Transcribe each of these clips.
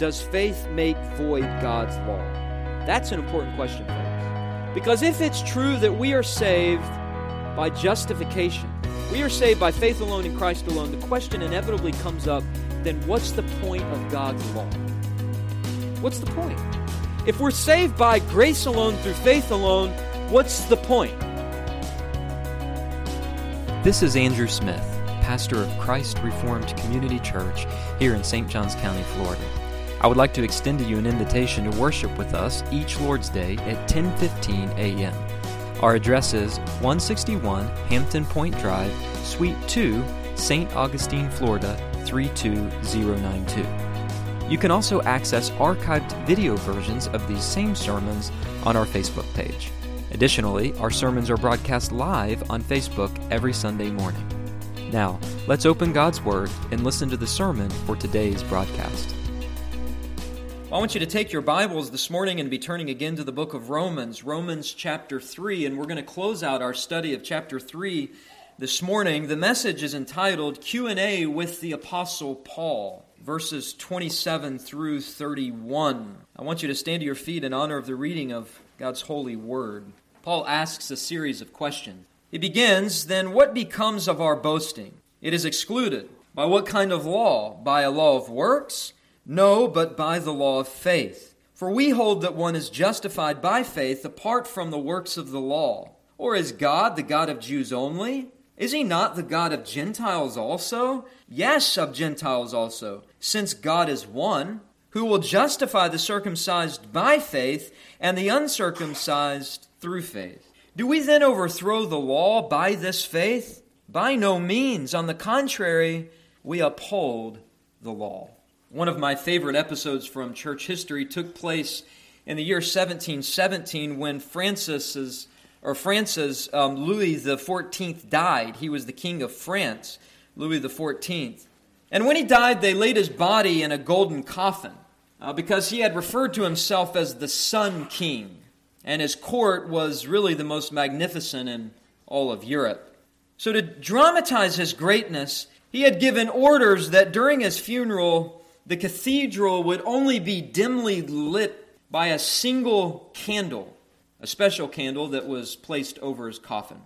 does faith make void God's law? That's an important question, friends. Because if it's true that we are saved by justification, we are saved by faith alone in Christ alone, the question inevitably comes up then what's the point of God's law? What's the point? If we're saved by grace alone through faith alone, what's the point? This is Andrew Smith, pastor of Christ Reformed Community Church here in St. Johns County, Florida. I would like to extend to you an invitation to worship with us each Lord's Day at 10:15 a.m. Our address is 161 Hampton Point Drive, Suite 2, St. Augustine, Florida 32092. You can also access archived video versions of these same sermons on our Facebook page. Additionally, our sermons are broadcast live on Facebook every Sunday morning. Now, let's open God's Word and listen to the sermon for today's broadcast. I want you to take your Bibles this morning and be turning again to the book of Romans, Romans chapter 3, and we're going to close out our study of chapter 3 this morning. The message is entitled Q&A with the apostle Paul, verses 27 through 31. I want you to stand to your feet in honor of the reading of God's holy word. Paul asks a series of questions. He begins, Then what becomes of our boasting? It is excluded. By what kind of law? By a law of works? No, but by the law of faith. For we hold that one is justified by faith apart from the works of the law. Or is God the God of Jews only? Is he not the God of Gentiles also? Yes, of Gentiles also, since God is one, who will justify the circumcised by faith and the uncircumcised through faith. Do we then overthrow the law by this faith? By no means. On the contrary, we uphold the law. One of my favorite episodes from church history took place in the year 1717 when Francis's or Francis, um, Louis the Fourteenth died. He was the king of France, Louis the Fourteenth. And when he died, they laid his body in a golden coffin uh, because he had referred to himself as the Sun King, and his court was really the most magnificent in all of Europe. So, to dramatize his greatness, he had given orders that during his funeral, the cathedral would only be dimly lit by a single candle a special candle that was placed over his coffin.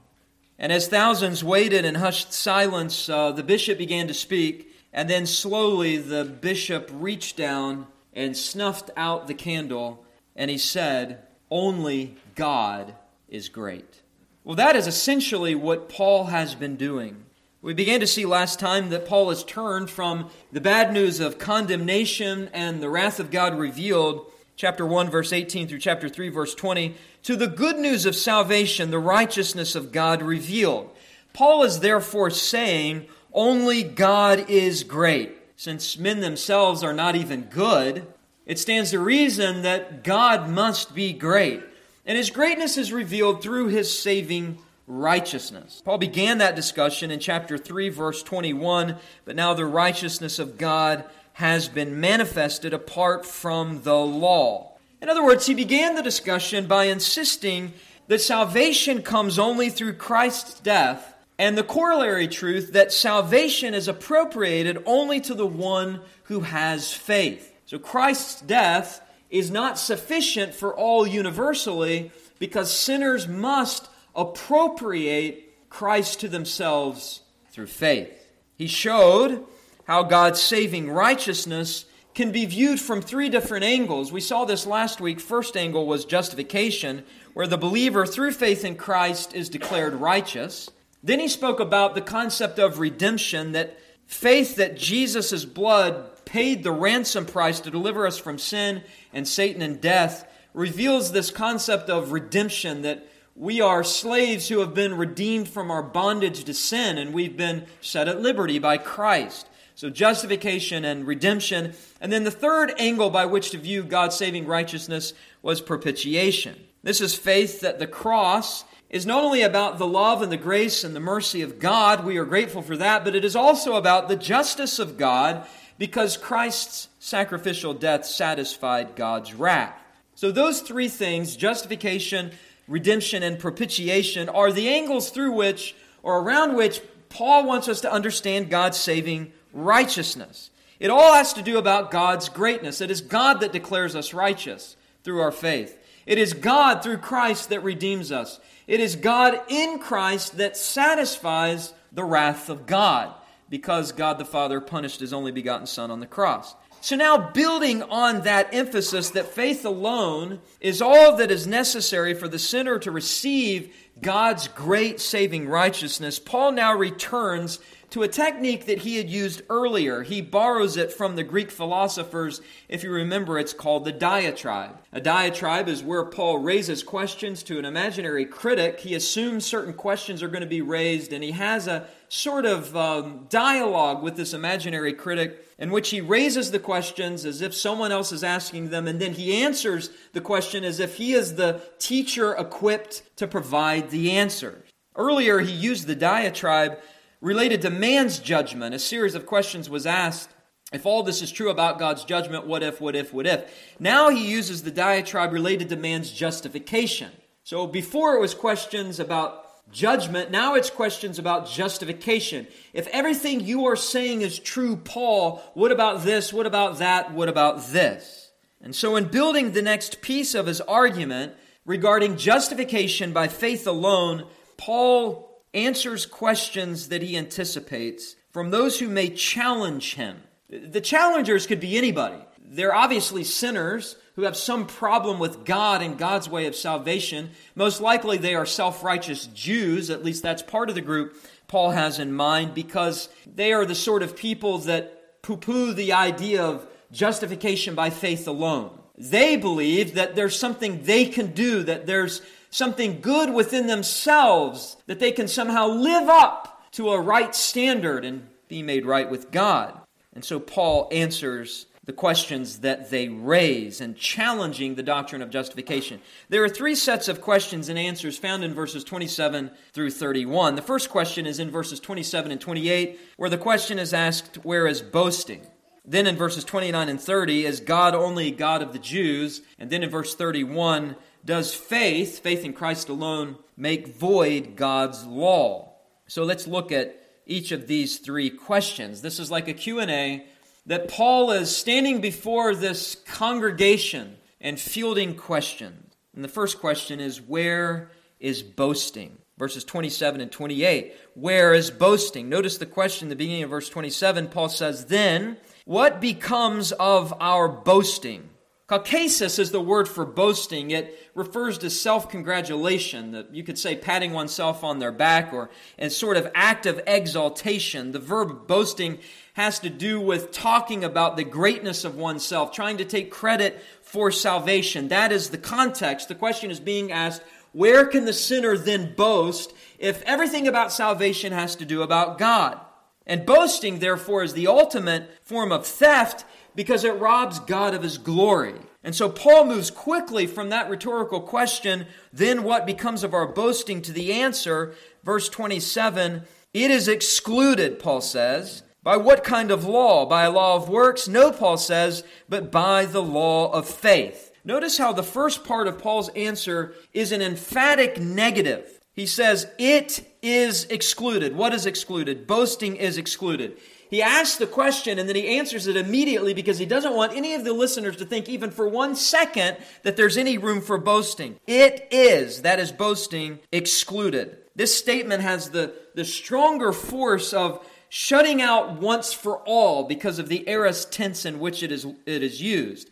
And as thousands waited in hushed silence, uh, the bishop began to speak, and then slowly the bishop reached down and snuffed out the candle, and he said, Only God is great. Well, that is essentially what Paul has been doing. We began to see last time that Paul has turned from the bad news of condemnation and the wrath of God revealed chapter 1, verse 18 through chapter 3, verse 20, to the good news of salvation, the righteousness of God revealed. Paul is therefore saying, only God is great. Since men themselves are not even good, it stands to reason that God must be great. And his greatness is revealed through his saving righteousness. Paul began that discussion in chapter 3, verse 21, but now the righteousness of God has been manifested apart from the law. In other words, he began the discussion by insisting that salvation comes only through Christ's death, and the corollary truth that salvation is appropriated only to the one who has faith. So Christ's death is not sufficient for all universally because sinners must appropriate Christ to themselves through faith. He showed how God's saving righteousness can be viewed from three different angles. We saw this last week. First angle was justification, where the believer through faith in Christ is declared righteous. Then he spoke about the concept of redemption, that faith that Jesus' blood paid the ransom price to deliver us from sin and Satan and death reveals this concept of redemption that we are slaves who have been redeemed from our bondage to sin and we've been set at liberty by Christ. So, justification and redemption. And then the third angle by which to view God's saving righteousness was propitiation. This is faith that the cross is not only about the love and the grace and the mercy of God, we are grateful for that, but it is also about the justice of God because Christ's sacrificial death satisfied God's wrath. So, those three things justification, redemption, and propitiation are the angles through which or around which Paul wants us to understand God's saving righteousness. It all has to do about God's greatness. It is God that declares us righteous through our faith. It is God through Christ that redeems us. It is God in Christ that satisfies the wrath of God because God the Father punished his only begotten Son on the cross. So now, building on that emphasis that faith alone is all that is necessary for the sinner to receive God's great saving righteousness, Paul now returns to a technique that he had used earlier. He borrows it from the Greek philosophers. If you remember, it's called the diatribe. A diatribe is where Paul raises questions to an imaginary critic. He assumes certain questions are going to be raised, and he has a sort of um, dialogue with this imaginary critic in which he raises the questions as if someone else is asking them, and then he answers the question as if he is the teacher equipped to provide the answer. Earlier, he used the diatribe related to man's judgment. A series of questions was asked. If all this is true about God's judgment, what if, what if, what if? Now he uses the diatribe related to man's justification. So before it was questions about judgment, now it's questions about justification. If everything you are saying is true, Paul, what about this? What about that? What about this? And so, in building the next piece of his argument regarding justification by faith alone, Paul answers questions that he anticipates from those who may challenge him. The challengers could be anybody. They're obviously sinners who have some problem with God and God's way of salvation. Most likely they are self righteous Jews, at least that's part of the group Paul has in mind, because they are the sort of people that poo poo the idea of justification by faith alone. They believe that there's something they can do, that there's something good within themselves, that they can somehow live up to a right standard and be made right with God. And so Paul answers the questions that they raise and challenging the doctrine of justification. There are three sets of questions and answers found in verses 27 through 31. The first question is in verses 27 and 28, where the question is asked, Where is boasting? Then in verses 29 and 30, is God only God of the Jews? And then in verse 31, does faith, faith in Christ alone, make void God's law? So let's look at each of these three questions. This is like a Q&A that Paul is standing before this congregation and fielding questions. And the first question is where is boasting? Verses 27 and 28. Where is boasting? Notice the question in the beginning of verse 27. Paul says, Then what becomes of our boasting? Kauchesis is the word for boasting. It refers to self congratulation, you could say patting oneself on their back or a sort of act of exaltation. The verb boasting has to do with talking about the greatness of oneself, trying to take credit for salvation. That is the context. The question is being asked where can the sinner then boast if everything about salvation has to do about God? And boasting, therefore, is the ultimate form of theft because it robs God of his glory. And so Paul moves quickly from that rhetorical question, then what becomes of our boasting, to the answer, verse 27 it is excluded, Paul says. By what kind of law? By a law of works? No, Paul says, but by the law of faith. Notice how the first part of Paul's answer is an emphatic negative. He says, It is excluded. What is excluded? Boasting is excluded. He asks the question and then he answers it immediately because he doesn't want any of the listeners to think, even for one second, that there's any room for boasting. It is, that is boasting, excluded. This statement has the, the stronger force of shutting out once for all because of the aorist tense in which it is, it is used.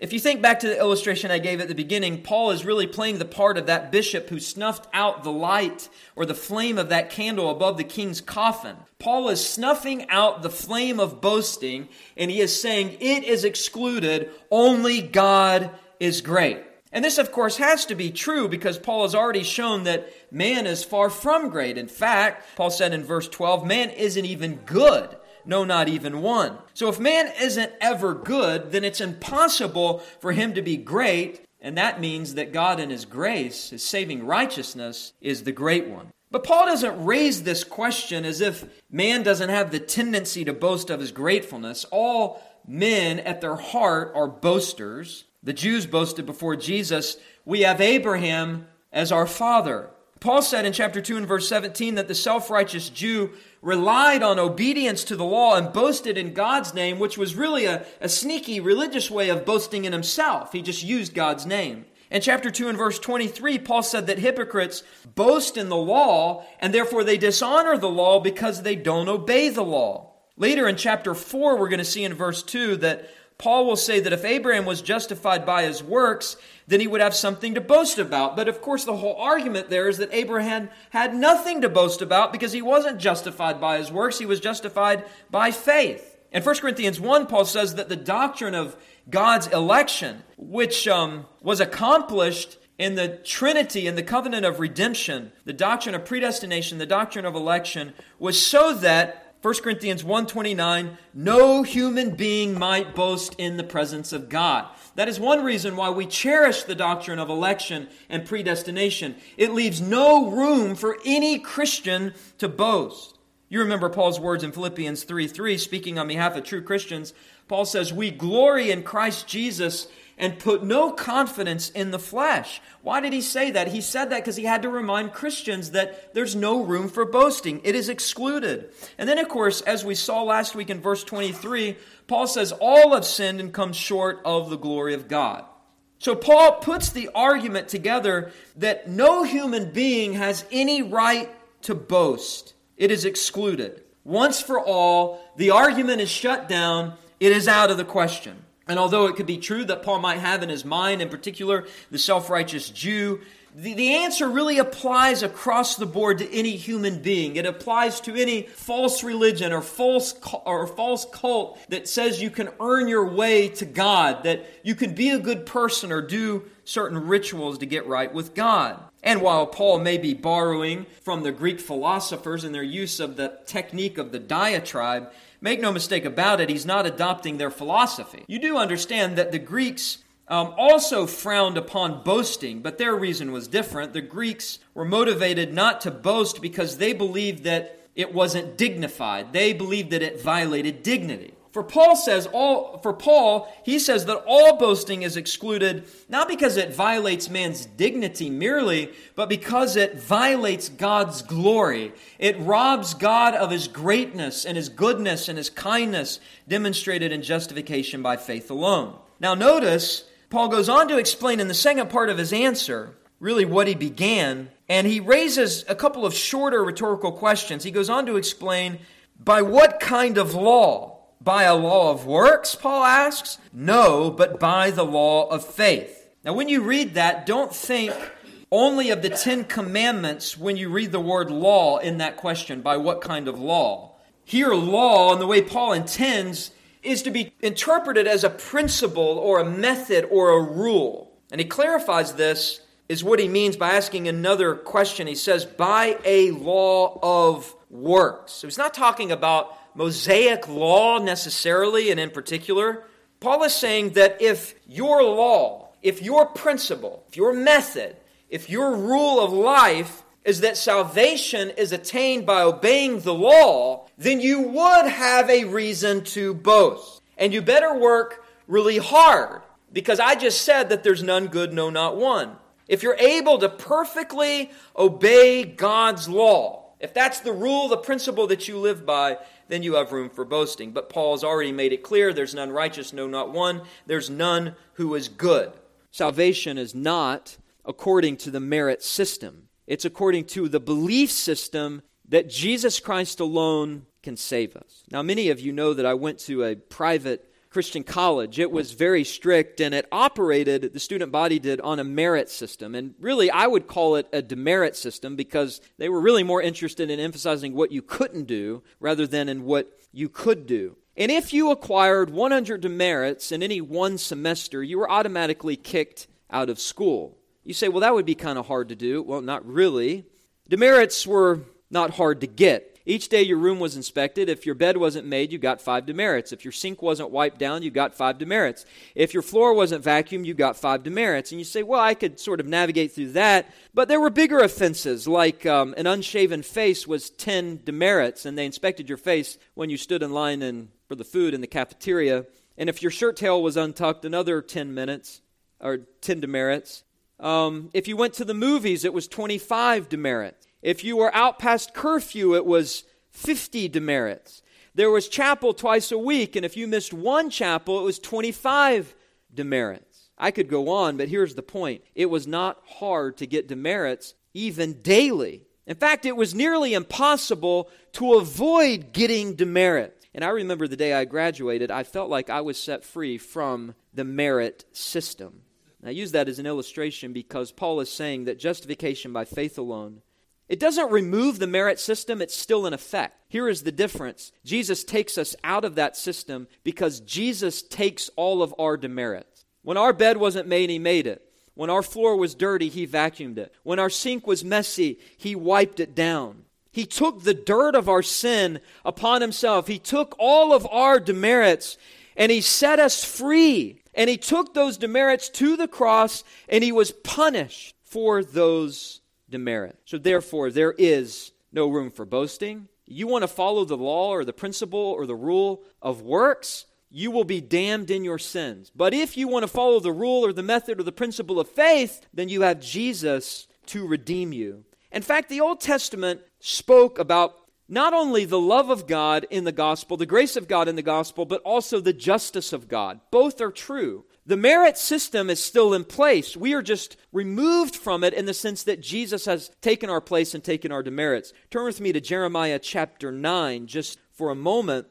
If you think back to the illustration I gave at the beginning, Paul is really playing the part of that bishop who snuffed out the light or the flame of that candle above the king's coffin. Paul is snuffing out the flame of boasting, and he is saying it is excluded, only God is great. And this, of course, has to be true because Paul has already shown that man is far from great. In fact, Paul said in verse 12, man isn't even good no, not even one. So if man isn't ever good, then it's impossible for him to be great, and that means that God in his grace, his saving righteousness, is the great one. But Paul doesn't raise this question as if man doesn't have the tendency to boast of his gratefulness. All men at their heart are boasters. The Jews boasted before Jesus, We have Abraham as our father. Paul said in chapter 2 and verse 17 that the self righteous Jew relied on obedience to the law and boasted in God's name, which was really a, a sneaky religious way of boasting in himself. He just used God's name. In chapter 2 and verse 23, Paul said that hypocrites boast in the law and therefore they dishonor the law because they don't obey the law. Later in chapter 4, we're going to see in verse 2 that Paul will say that if Abraham was justified by his works, then he would have something to boast about. But of course, the whole argument there is that Abraham had nothing to boast about because he wasn't justified by his works, he was justified by faith. In 1 Corinthians 1, Paul says that the doctrine of God's election, which um, was accomplished in the Trinity and the covenant of redemption, the doctrine of predestination, the doctrine of election, was so that 1 Corinthians 1:29 no human being might boast in the presence of God. That is one reason why we cherish the doctrine of election and predestination. It leaves no room for any Christian to boast. You remember Paul's words in Philippians 3 3, speaking on behalf of true Christians. Paul says, We glory in Christ Jesus and put no confidence in the flesh. Why did he say that? He said that because he had to remind Christians that there's no room for boasting. It is excluded. And then, of course, as we saw last week in verse 23, Paul says, All have sinned and come short of the glory of God. So Paul puts the argument together that no human being has any right to boast. It is excluded. Once for all, the argument is shut down. It is out of the question. And although it could be true that Paul might have in his mind, in particular, the self righteous Jew, the, the answer really applies across the board to any human being. It applies to any false religion or false, or false cult that says you can earn your way to God, that you can be a good person or do certain rituals to get right with God. And while Paul may be borrowing from the Greek philosophers in their use of the technique of the diatribe, Make no mistake about it, he's not adopting their philosophy. You do understand that the Greeks um, also frowned upon boasting, but their reason was different. The Greeks were motivated not to boast because they believed that it wasn't dignified. They believed that it violated dignity. For Paul says all for Paul, he says that all boasting is excluded not because it violates man's dignity merely, but because it violates God's glory. It robs God of his greatness and his goodness and his kindness demonstrated in justification by faith alone. Now notice Paul goes on to explain in the second part of his answer really what he began, and he raises a couple of shorter rhetorical questions. He goes on to explain by what kind of law by a law of works, Paul asks? No, but by the law of faith. Now, when you read that, don't think only of the Ten Commandments when you read the word law in that question by what kind of law. Here, law, and the way Paul intends, is to be interpreted as a principle or a method or a rule. And he clarifies this is what he means by asking another question. He says, by a law of works. So he's not talking about Mosaic law necessarily and in particular. Paul is saying that if your law, if your principle, if your method, if your rule of life is that salvation is attained by obeying the law, then you would have a reason to boast. And you better work really hard because I just said that there's none good, no, not one. If you're able to perfectly obey God's law, if that's the rule, the principle that you live by, then you have room for boasting. But Paul's already made it clear there's none righteous, no, not one. There's none who is good. Salvation is not according to the merit system, it's according to the belief system that Jesus Christ alone can save us. Now, many of you know that I went to a private Christian college. It was very strict and it operated, the student body did, on a merit system. And really, I would call it a demerit system because they were really more interested in emphasizing what you couldn't do rather than in what you could do. And if you acquired 100 demerits in any one semester, you were automatically kicked out of school. You say, well, that would be kind of hard to do. Well, not really. Demerits were not hard to get. Each day your room was inspected. If your bed wasn't made, you got five demerits. If your sink wasn't wiped down, you got five demerits. If your floor wasn't vacuumed, you got five demerits. And you say, well, I could sort of navigate through that. But there were bigger offenses, like um, an unshaven face was 10 demerits, and they inspected your face when you stood in line in, for the food in the cafeteria. And if your shirt tail was untucked, another 10 minutes, or 10 demerits. Um, if you went to the movies, it was 25 demerits. If you were out past curfew, it was 50 demerits. There was chapel twice a week, and if you missed one chapel, it was 25 demerits. I could go on, but here's the point it was not hard to get demerits even daily. In fact, it was nearly impossible to avoid getting demerits. And I remember the day I graduated, I felt like I was set free from the merit system. I use that as an illustration because Paul is saying that justification by faith alone it doesn't remove the merit system, it's still in effect. Here is the difference Jesus takes us out of that system because Jesus takes all of our demerits. When our bed wasn't made, He made it. When our floor was dirty, He vacuumed it. When our sink was messy, He wiped it down. He took the dirt of our sin upon Himself. He took all of our demerits and He set us free. And He took those demerits to the cross and He was punished for those demerit. So therefore, there is no room for boasting. You want to follow the law or the principle or the rule of works, you will be damned in your sins. But if you want to follow the rule or the method or the principle of faith, then you have Jesus to redeem you. In fact, the Old Testament spoke about not only the love of God in the gospel, the grace of God in the gospel, but also the justice of God. Both are true. The merit system is still in place. We are just removed from it in the sense that Jesus has taken our place and taken our demerits. Turn with me to Jeremiah chapter 9 just for a moment.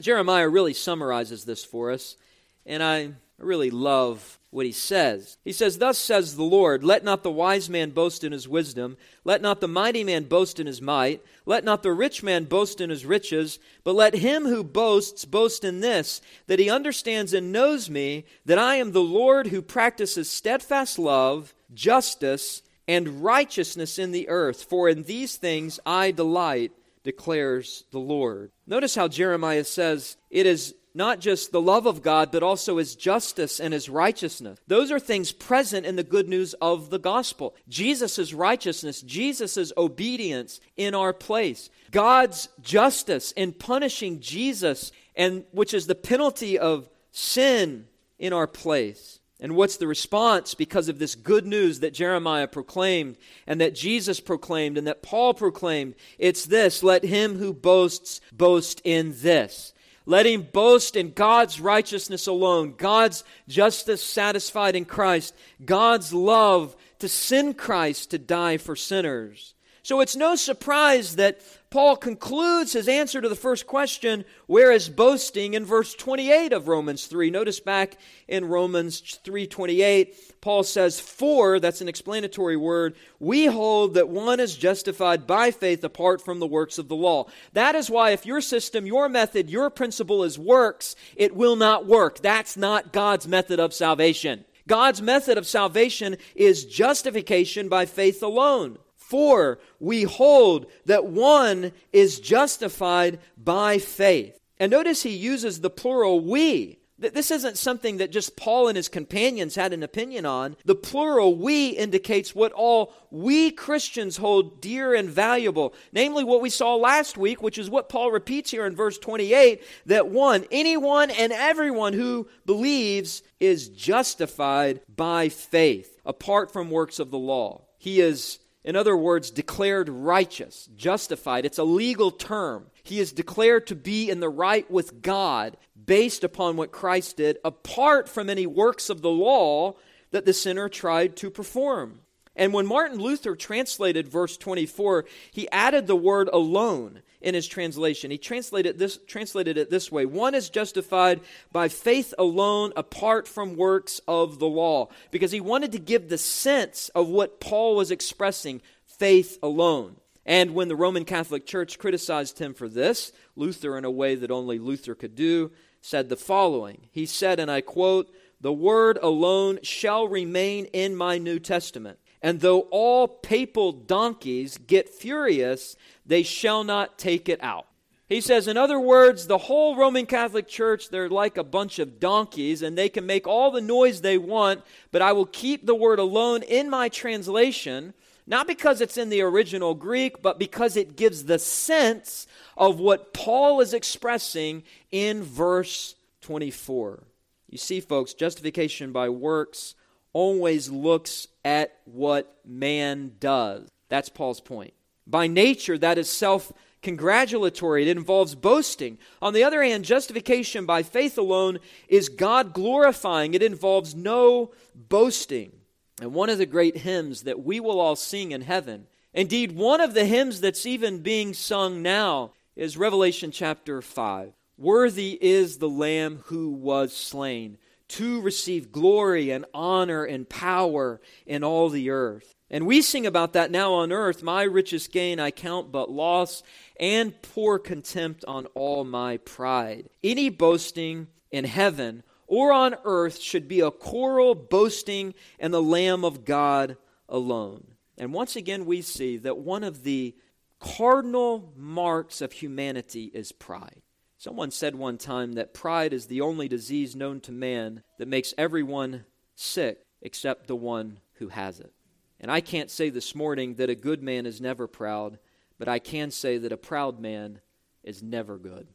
Jeremiah really summarizes this for us, and I really love what he says. He says, Thus says the Lord, let not the wise man boast in his wisdom, let not the mighty man boast in his might, let not the rich man boast in his riches, but let him who boasts boast in this, that he understands and knows me, that I am the Lord who practices steadfast love, justice, and righteousness in the earth. For in these things I delight, declares the Lord. Notice how Jeremiah says, It is not just the love of God, but also his justice and his righteousness. Those are things present in the good news of the gospel. Jesus' righteousness, Jesus' obedience in our place. God's justice in punishing Jesus, and which is the penalty of sin in our place. And what's the response because of this good news that Jeremiah proclaimed and that Jesus proclaimed and that Paul proclaimed? It's this let him who boasts boast in this let him boast in God's righteousness alone, God's justice satisfied in Christ, God's love to send Christ to die for sinners. So it's no surprise that Paul concludes his answer to the first question, where is boasting, in verse 28 of Romans 3. Notice back in Romans 3:28, Paul says, "For," that's an explanatory word, "we hold that one is justified by faith apart from the works of the law." That is why if your system, your method, your principle is works, it will not work. That's not God's method of salvation. God's method of salvation is justification by faith alone. For we hold that one is justified by faith. And notice he uses the plural we. This isn't something that just Paul and his companions had an opinion on. The plural we indicates what all we Christians hold dear and valuable, namely what we saw last week, which is what Paul repeats here in verse 28 that one, anyone and everyone who believes is justified by faith, apart from works of the law. He is in other words, declared righteous, justified. It's a legal term. He is declared to be in the right with God based upon what Christ did, apart from any works of the law that the sinner tried to perform. And when Martin Luther translated verse 24, he added the word alone in his translation. He translated, this, translated it this way One is justified by faith alone, apart from works of the law. Because he wanted to give the sense of what Paul was expressing faith alone. And when the Roman Catholic Church criticized him for this, Luther, in a way that only Luther could do, said the following He said, and I quote, The word alone shall remain in my New Testament. And though all papal donkeys get furious they shall not take it out. He says, in other words, the whole Roman Catholic Church, they're like a bunch of donkeys and they can make all the noise they want, but I will keep the word alone in my translation, not because it's in the original Greek, but because it gives the sense of what Paul is expressing in verse 24. You see, folks, justification by works always looks at what man does. That's Paul's point. By nature, that is self congratulatory, it involves boasting. On the other hand, justification by faith alone is God glorifying, it involves no boasting. And one of the great hymns that we will all sing in heaven, indeed, one of the hymns that's even being sung now, is Revelation chapter 5. Worthy is the Lamb who was slain to receive glory and honor and power in all the earth. And we sing about that now on earth. My richest gain I count but loss, and pour contempt on all my pride. Any boasting in heaven or on earth should be a choral boasting in the Lamb of God alone. And once again, we see that one of the cardinal marks of humanity is pride. Someone said one time that pride is the only disease known to man that makes everyone sick except the one who has it. And I can't say this morning that a good man is never proud, but I can say that a proud man is never good.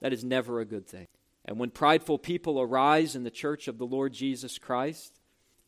That is never a good thing. And when prideful people arise in the church of the Lord Jesus Christ,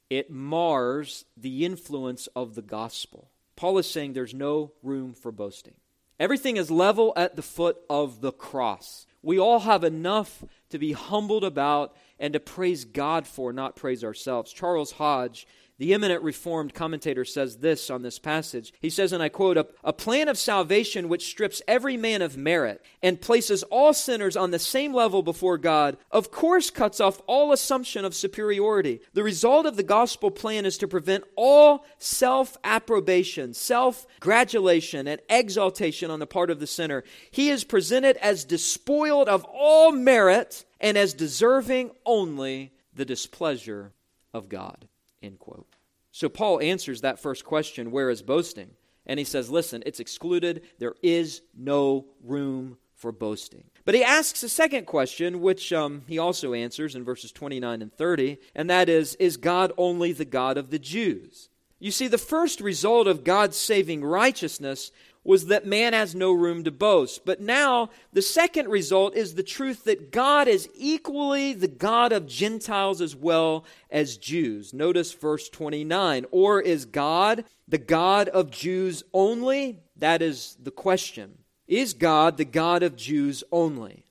it mars the influence of the gospel. Paul is saying there's no room for boasting. Everything is level at the foot of the cross. We all have enough to be humbled about and to praise God for, not praise ourselves. Charles Hodge the eminent Reformed commentator says this on this passage. He says, and I quote, a, plan of salvation which strips every man of merit and places all sinners on the same level before God, of course cuts off all assumption of superiority. The result of the gospel plan is to prevent all self approbation, self gratulation, and exaltation on the part of the sinner. He is presented as despoiled of all merit and as deserving only the displeasure of God. End quote. So Paul answers that first question, where is boasting? And he says, listen, it's excluded. There is no room for boasting. But he asks a second question, which um, he also answers in verses 29 and 30, and that is Is God only the God of the Jews? You see, the first result of God's saving righteousness was that man has no room to boast. But now, the second result is the truth that God is equally the God of Gentiles as well as Jews. Notice verse 29. Or is God the God of Jews only? That is the question. Is God the God of Jews only?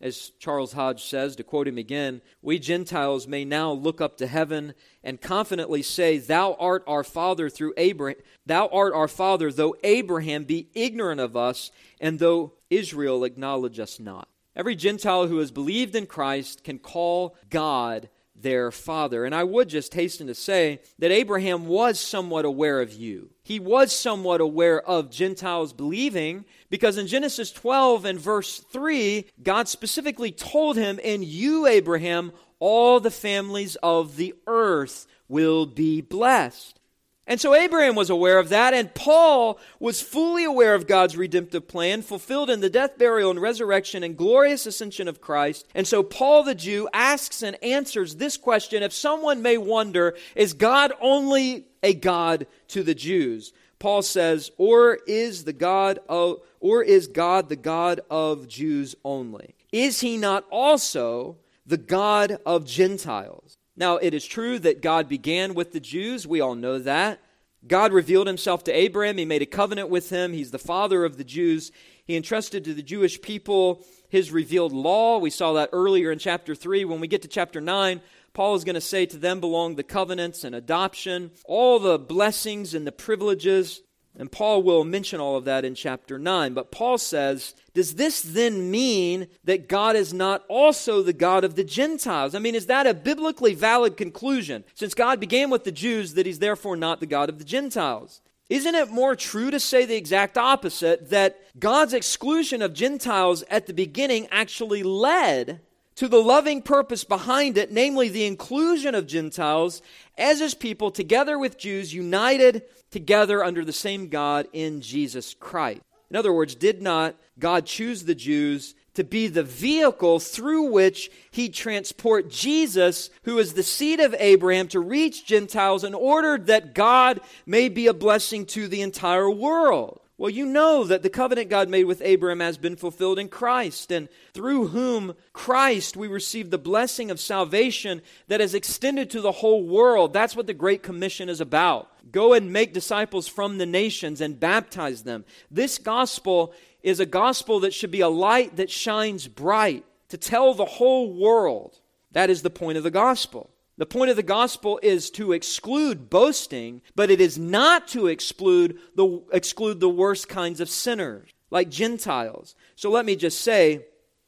As Charles Hodge says, to quote him again, we Gentiles may now look up to heaven and confidently say, Thou art our father through Abraham, thou art our father, though Abraham be ignorant of us, and though Israel acknowledge us not. Every Gentile who has believed in Christ can call God their father. And I would just hasten to say that Abraham was somewhat aware of you. He was somewhat aware of Gentiles believing because in Genesis 12 and verse 3, God specifically told him, In you, Abraham, all the families of the earth will be blessed. And so Abraham was aware of that, and Paul was fully aware of God's redemptive plan, fulfilled in the death, burial, and resurrection and glorious ascension of Christ. And so Paul the Jew asks and answers this question if someone may wonder, is God only a God to the Jews? Paul says, or is the God of or is God the God of Jews only? Is he not also the God of Gentiles? Now, it is true that God began with the Jews. We all know that. God revealed himself to Abraham. He made a covenant with him. He's the father of the Jews. He entrusted to the Jewish people his revealed law. We saw that earlier in chapter 3. When we get to chapter 9, Paul is going to say to them belong the covenants and adoption, all the blessings and the privileges and Paul will mention all of that in chapter 9. But Paul says, Does this then mean that God is not also the God of the Gentiles? I mean, is that a biblically valid conclusion? Since God began with the Jews, that he's therefore not the God of the Gentiles. Isn't it more true to say the exact opposite that God's exclusion of Gentiles at the beginning actually led to the loving purpose behind it, namely the inclusion of Gentiles as his people together with Jews united together under the same God in Jesus Christ. In other words, did not God choose the Jews to be the vehicle through which he transport Jesus, who is the seed of Abraham, to reach Gentiles in order that God may be a blessing to the entire world? Well, you know that the covenant God made with Abraham has been fulfilled in Christ, and through whom Christ we receive the blessing of salvation that is extended to the whole world. That's what the Great Commission is about. Go and make disciples from the nations and baptize them. This gospel is a gospel that should be a light that shines bright to tell the whole world. That is the point of the gospel. The point of the gospel is to exclude boasting, but it is not to exclude the, exclude the worst kinds of sinners, like Gentiles. So let me just say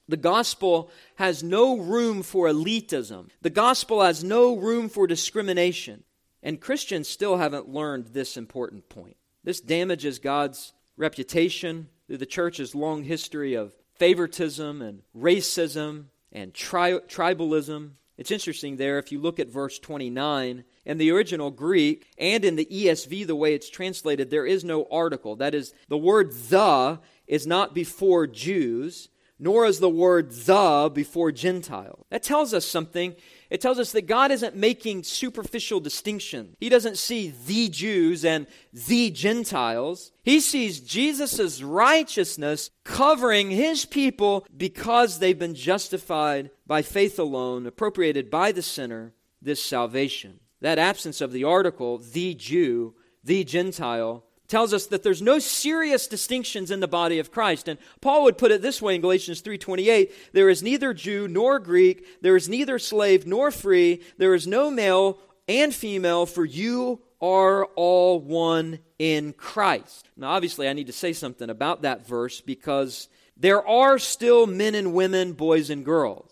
the gospel has no room for elitism, the gospel has no room for discrimination. And Christians still haven't learned this important point. This damages God's reputation through the church's long history of favoritism and racism and tri- tribalism it's interesting there, if you look at verse 29, in the original Greek and in the ESV, the way it's translated, there is no article. That is, the word the is not before Jews, nor is the word the before Gentile. That tells us something it tells us that God isn't making superficial distinction. He doesn't see the Jews and the Gentiles. He sees Jesus' righteousness covering his people because they've been justified by faith alone, appropriated by the sinner, this salvation. That absence of the article, the Jew, the Gentile, tells us that there's no serious distinctions in the body of Christ. And Paul would put it this way in Galatians 3:28, there is neither Jew nor Greek, there is neither slave nor free, there is no male and female, for you are all one in Christ. Now obviously I need to say something about that verse because there are still men and women, boys and girls.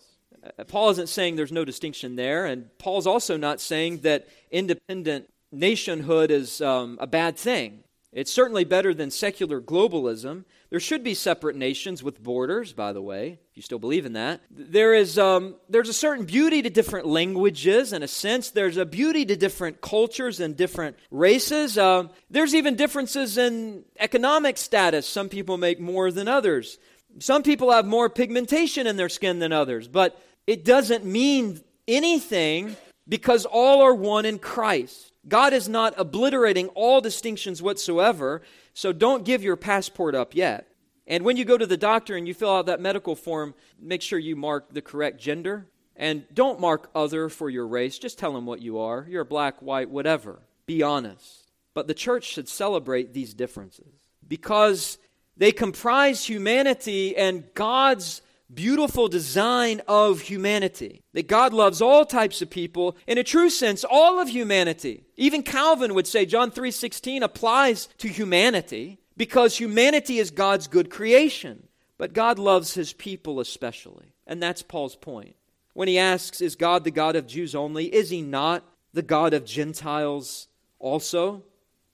Uh, Paul isn't saying there's no distinction there, and Paul's also not saying that independent nationhood is um, a bad thing. It's certainly better than secular globalism. There should be separate nations with borders, by the way, if you still believe in that. There is, um, there's a certain beauty to different languages, in a sense. There's a beauty to different cultures and different races. Uh, there's even differences in economic status. Some people make more than others. Some people have more pigmentation in their skin than others. But it doesn't mean anything because all are one in Christ. God is not obliterating all distinctions whatsoever, so don't give your passport up yet. And when you go to the doctor and you fill out that medical form, make sure you mark the correct gender. And don't mark other for your race. Just tell them what you are. You're black, white, whatever. Be honest. But the church should celebrate these differences because they comprise humanity and God's beautiful design of humanity. That God loves all types of people, in a true sense, all of humanity. Even Calvin would say John 3:16 applies to humanity because humanity is God's good creation. But God loves his people especially. And that's Paul's point. When he asks, Is God the God of Jews only? Is he not the God of Gentiles also?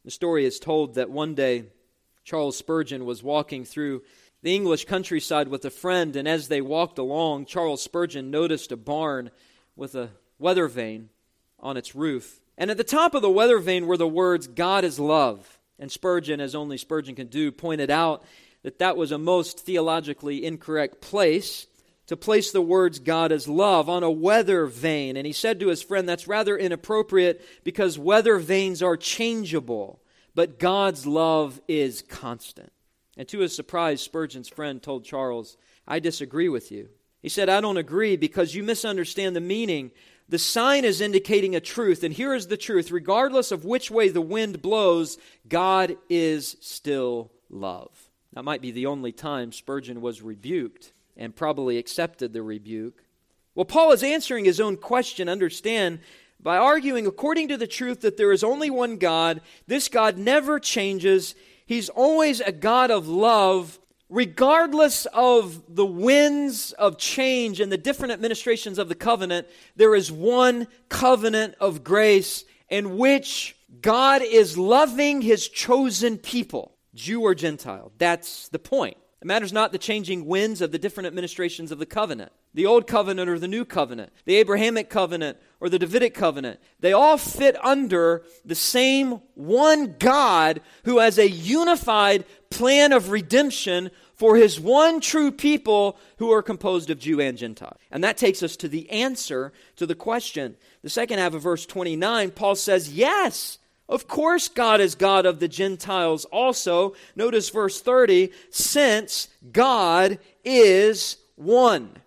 The story is told that one day Charles Spurgeon was walking through the English countryside with a friend, and as they walked along, Charles Spurgeon noticed a barn with a weather vane on its roof. And at the top of the weather vane were the words, God is love. And Spurgeon, as only Spurgeon can do, pointed out that that was a most theologically incorrect place to place the words God is love on a weather vane. And he said to his friend, that's rather inappropriate because weather vanes are changeable, but God's love is constant. And to his surprise, Spurgeon's friend told Charles, I disagree with you. He said, I don't agree because you misunderstand the meaning. The sign is indicating a truth, and here is the truth. Regardless of which way the wind blows, God is still love. That might be the only time Spurgeon was rebuked and probably accepted the rebuke. Well, Paul is answering his own question, understand, by arguing according to the truth that there is only one God. This God never changes. He's always a God of love, regardless of the winds of change and the different administrations of the covenant. There is one covenant of grace in which God is loving his chosen people, Jew or Gentile. That's the point. It matters not the changing winds of the different administrations of the covenant the Old Covenant or the New Covenant, the Abrahamic Covenant or the Davidic Covenant. They all fit under the same one God who has a unified plan of redemption for his one true people who are composed of Jew and Gentile. And that takes us to the answer to the question. The second half of verse 29, Paul says, Yes, Of course, God is God of the Gentiles also. Notice verse 30 since God is one.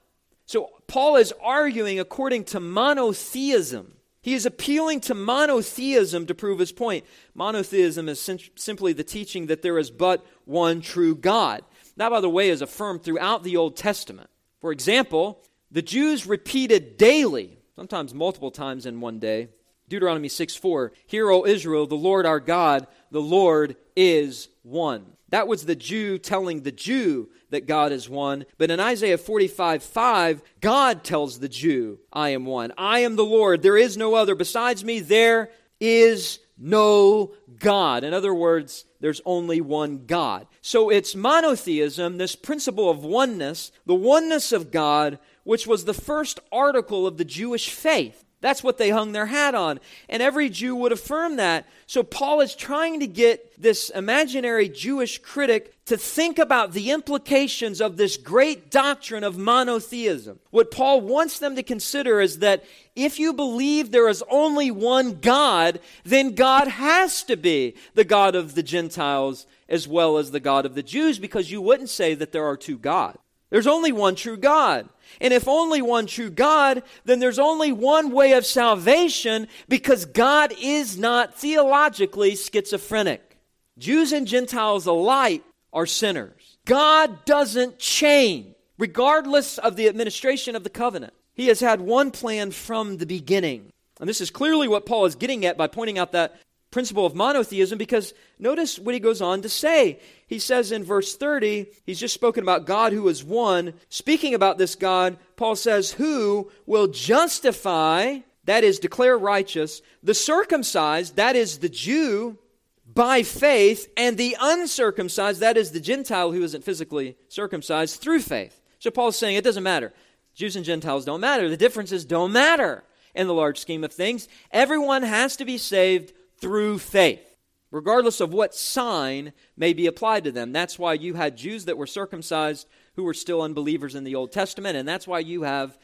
Paul is arguing according to monotheism. He is appealing to monotheism to prove his point. Monotheism is sim- simply the teaching that there is but one true God. That, by the way, is affirmed throughout the Old Testament. For example, the Jews repeated daily, sometimes multiple times in one day, Deuteronomy 6 4, Hear, O Israel, the Lord our God, the Lord is one. That was the Jew telling the Jew that God is one. But in Isaiah 45 5, God tells the Jew, I am one. I am the Lord. There is no other. Besides me, there is no God. In other words, there's only one God. So it's monotheism, this principle of oneness, the oneness of God, which was the first article of the Jewish faith. That's what they hung their hat on. And every Jew would affirm that. So Paul is trying to get this imaginary Jewish critic to think about the implications of this great doctrine of monotheism. What Paul wants them to consider is that if you believe there is only one God, then God has to be the God of the Gentiles as well as the God of the Jews because you wouldn't say that there are two gods. There's only one true God. And if only one true God, then there's only one way of salvation because God is not theologically schizophrenic. Jews and Gentiles alike are sinners. God doesn't change, regardless of the administration of the covenant. He has had one plan from the beginning. And this is clearly what Paul is getting at by pointing out that principle of monotheism because notice what he goes on to say. He says in verse 30, he's just spoken about God who is one. Speaking about this God, Paul says, Who will justify, that is, declare righteous, the circumcised, that is, the Jew, by faith, and the uncircumcised, that is, the Gentile who isn't physically circumcised, through faith. So Paul's saying it doesn't matter. Jews and Gentiles don't matter. The differences don't matter in the large scheme of things. Everyone has to be saved through faith, regardless of what sign may be applied to them. That's why you had Jews that were circumcised who were still unbelievers in the Old Testament, and that's why you have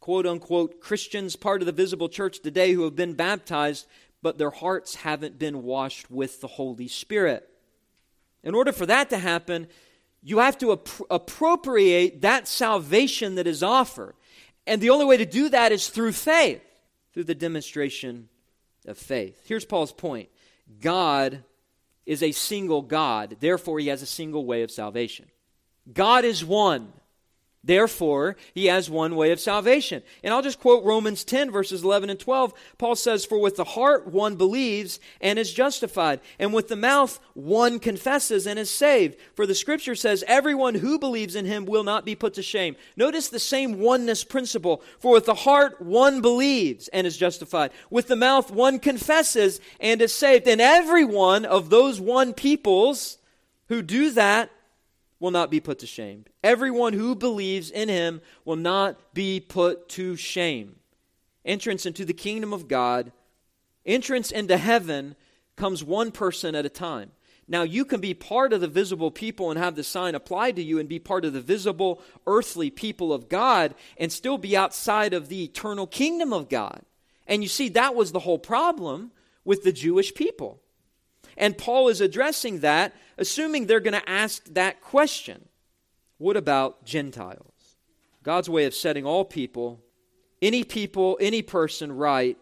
quote unquote Christians, part of the visible church today, who have been baptized, but their hearts haven't been washed with the Holy Spirit. In order for that to happen, you have to ap- appropriate that salvation that is offered. And the only way to do that is through faith, through the demonstration of faith. Here's Paul's point God is a single God, therefore, he has a single way of salvation. God is one. Therefore, he has one way of salvation. And I'll just quote Romans 10, verses 11 and 12. Paul says, For with the heart one believes and is justified, and with the mouth one confesses and is saved. For the scripture says, Everyone who believes in him will not be put to shame. Notice the same oneness principle. For with the heart one believes and is justified. With the mouth one confesses and is saved. And every one of those one peoples who do that will not be put to shame. Everyone who believes in him will not be put to shame. Entrance into the kingdom of God, entrance into heaven comes one person at a time. Now, you can be part of the visible people and have the sign applied to you and be part of the visible earthly people of God and still be outside of the eternal kingdom of God. And you see, that was the whole problem with the Jewish people. And Paul is addressing that, assuming they're going to ask that question What about Gentiles? God's way of setting all people, any people, any person right,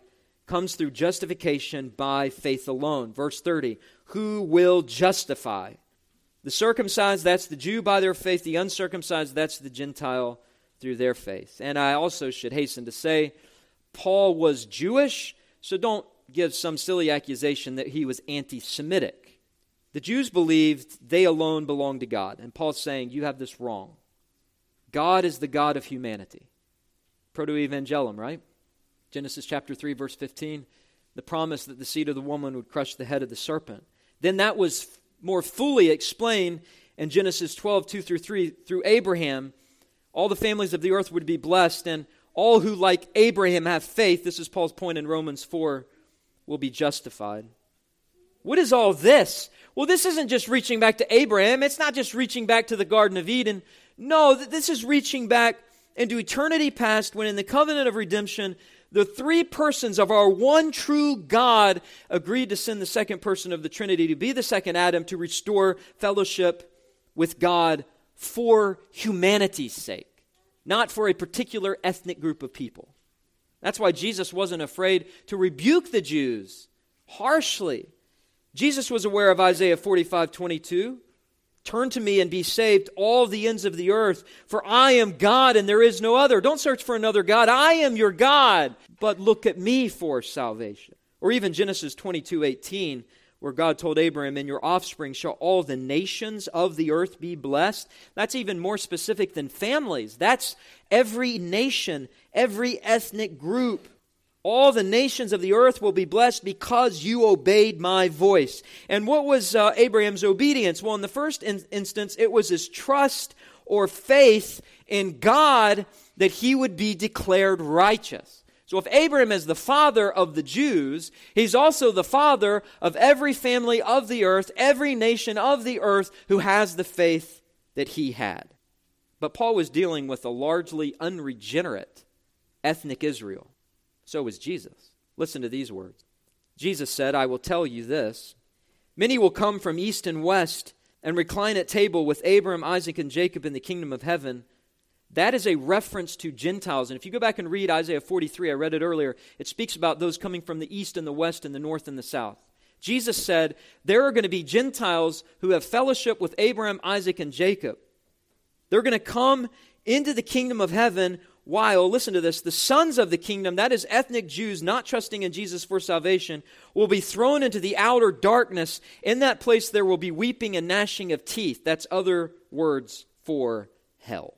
comes through justification by faith alone. Verse 30 Who will justify? The circumcised, that's the Jew by their faith. The uncircumcised, that's the Gentile through their faith. And I also should hasten to say, Paul was Jewish, so don't give some silly accusation that he was anti Semitic. The Jews believed they alone belonged to God. And Paul's saying, You have this wrong. God is the God of humanity. Proto Evangelium, right? Genesis chapter 3, verse 15. The promise that the seed of the woman would crush the head of the serpent. Then that was more fully explained in Genesis 12, 2 through 3. Through Abraham, all the families of the earth would be blessed, and all who, like Abraham, have faith. This is Paul's point in Romans 4, will be justified. What is all this? Well, this isn't just reaching back to Abraham. It's not just reaching back to the Garden of Eden. No, this is reaching back into eternity past when in the covenant of redemption, the three persons of our one true God agreed to send the second person of the Trinity to be the second Adam to restore fellowship with God for humanity's sake, not for a particular ethnic group of people. That's why Jesus wasn't afraid to rebuke the Jews harshly. Jesus was aware of Isaiah 45 22. Turn to me and be saved, all the ends of the earth, for I am God and there is no other. Don't search for another God. I am your God, but look at me for salvation. Or even Genesis 22 18, where God told Abraham, In your offspring shall all the nations of the earth be blessed. That's even more specific than families. That's every nation, every ethnic group. All the nations of the earth will be blessed because you obeyed my voice. And what was uh, Abraham's obedience? Well, in the first in- instance, it was his trust or faith in God that he would be declared righteous. So if Abraham is the father of the Jews, he's also the father of every family of the earth, every nation of the earth who has the faith that he had. But Paul was dealing with a largely unregenerate ethnic Israel. So was Jesus. Listen to these words Jesus said, I will tell you this. Many will come from east and west and recline at table with Abraham, Isaac, and Jacob in the kingdom of heaven. That is a reference to Gentiles. And if you go back and read Isaiah 43, I read it earlier, it speaks about those coming from the east and the west and the north and the south. Jesus said, There are going to be Gentiles who have fellowship with Abraham, Isaac, and Jacob. They're going to come into the kingdom of heaven while, listen to this, the sons of the kingdom, that is ethnic Jews not trusting in Jesus for salvation, will be thrown into the outer darkness. In that place there will be weeping and gnashing of teeth. That's other words for hell.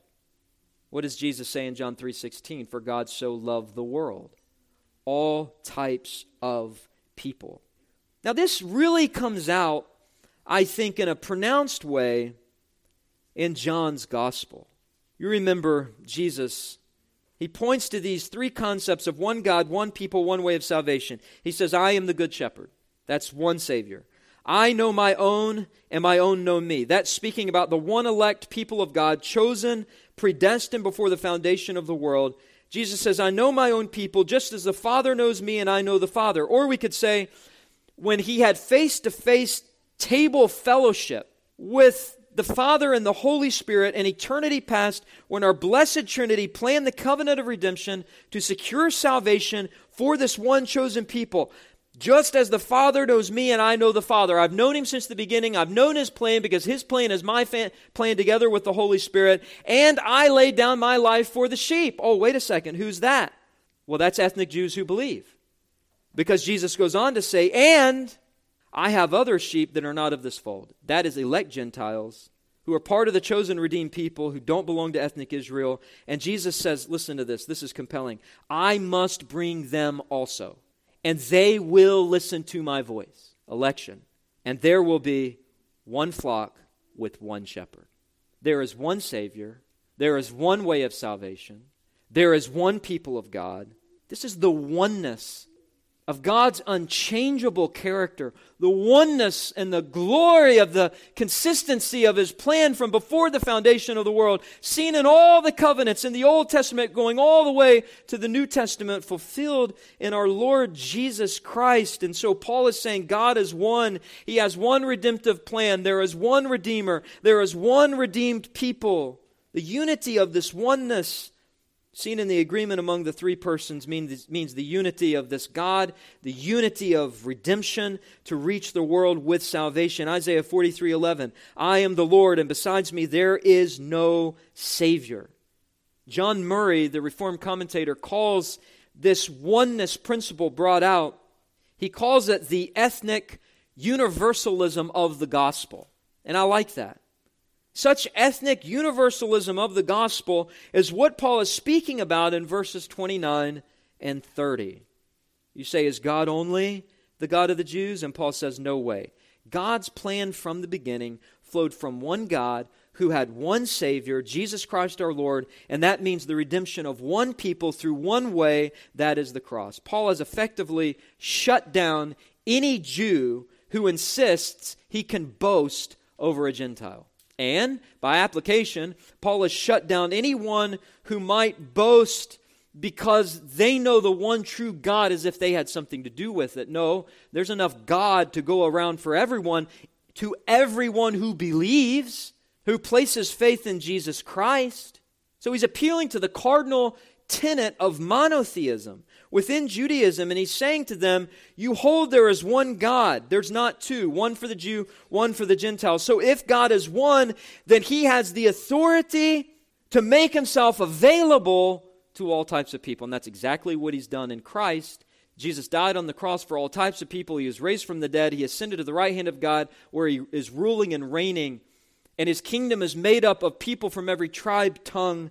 What does Jesus say in John 3:16? For God so loved the world, all types of people. Now this really comes out, I think, in a pronounced way in John's gospel. You remember Jesus he points to these three concepts of one God, one people, one way of salvation. He says, I am the good shepherd. That's one Savior. I know my own, and my own know me. That's speaking about the one elect people of God, chosen, predestined before the foundation of the world. Jesus says, I know my own people, just as the Father knows me, and I know the Father. Or we could say, when he had face to face table fellowship with the Father and the Holy Spirit in eternity past when our blessed Trinity planned the covenant of redemption to secure salvation for this one chosen people. Just as the Father knows me and I know the Father. I've known him since the beginning. I've known his plan because his plan is my fan, plan together with the Holy Spirit. And I laid down my life for the sheep. Oh, wait a second. Who's that? Well, that's ethnic Jews who believe. Because Jesus goes on to say, and I have other sheep that are not of this fold. That is elect Gentiles who are part of the chosen redeemed people who don't belong to ethnic Israel. And Jesus says, listen to this, this is compelling. I must bring them also, and they will listen to my voice. Election. And there will be one flock with one shepherd. There is one Savior, there is one way of salvation, there is one people of God. This is the oneness of God's unchangeable character, the oneness and the glory of the consistency of His plan from before the foundation of the world, seen in all the covenants in the Old Testament, going all the way to the New Testament, fulfilled in our Lord Jesus Christ. And so Paul is saying God is one. He has one redemptive plan. There is one Redeemer. There is one redeemed people. The unity of this oneness Seen in the agreement among the three persons means, means the unity of this God, the unity of redemption to reach the world with salvation. Isaiah 43 11. I am the Lord, and besides me there is no Savior. John Murray, the Reformed commentator, calls this oneness principle brought out, he calls it the ethnic universalism of the gospel. And I like that. Such ethnic universalism of the gospel is what Paul is speaking about in verses 29 and 30. You say, Is God only the God of the Jews? And Paul says, No way. God's plan from the beginning flowed from one God who had one Savior, Jesus Christ our Lord, and that means the redemption of one people through one way, that is the cross. Paul has effectively shut down any Jew who insists he can boast over a Gentile. And by application, Paul has shut down anyone who might boast because they know the one true God as if they had something to do with it. No, there's enough God to go around for everyone, to everyone who believes, who places faith in Jesus Christ. So he's appealing to the cardinal tenet of monotheism within Judaism, and he's saying to them, You hold there is one God. There's not two, one for the Jew, one for the Gentile. So if God is one, then he has the authority to make himself available to all types of people. And that's exactly what he's done in Christ. Jesus died on the cross for all types of people. He was raised from the dead. He ascended to the right hand of God where he is ruling and reigning. And his kingdom is made up of people from every tribe, tongue,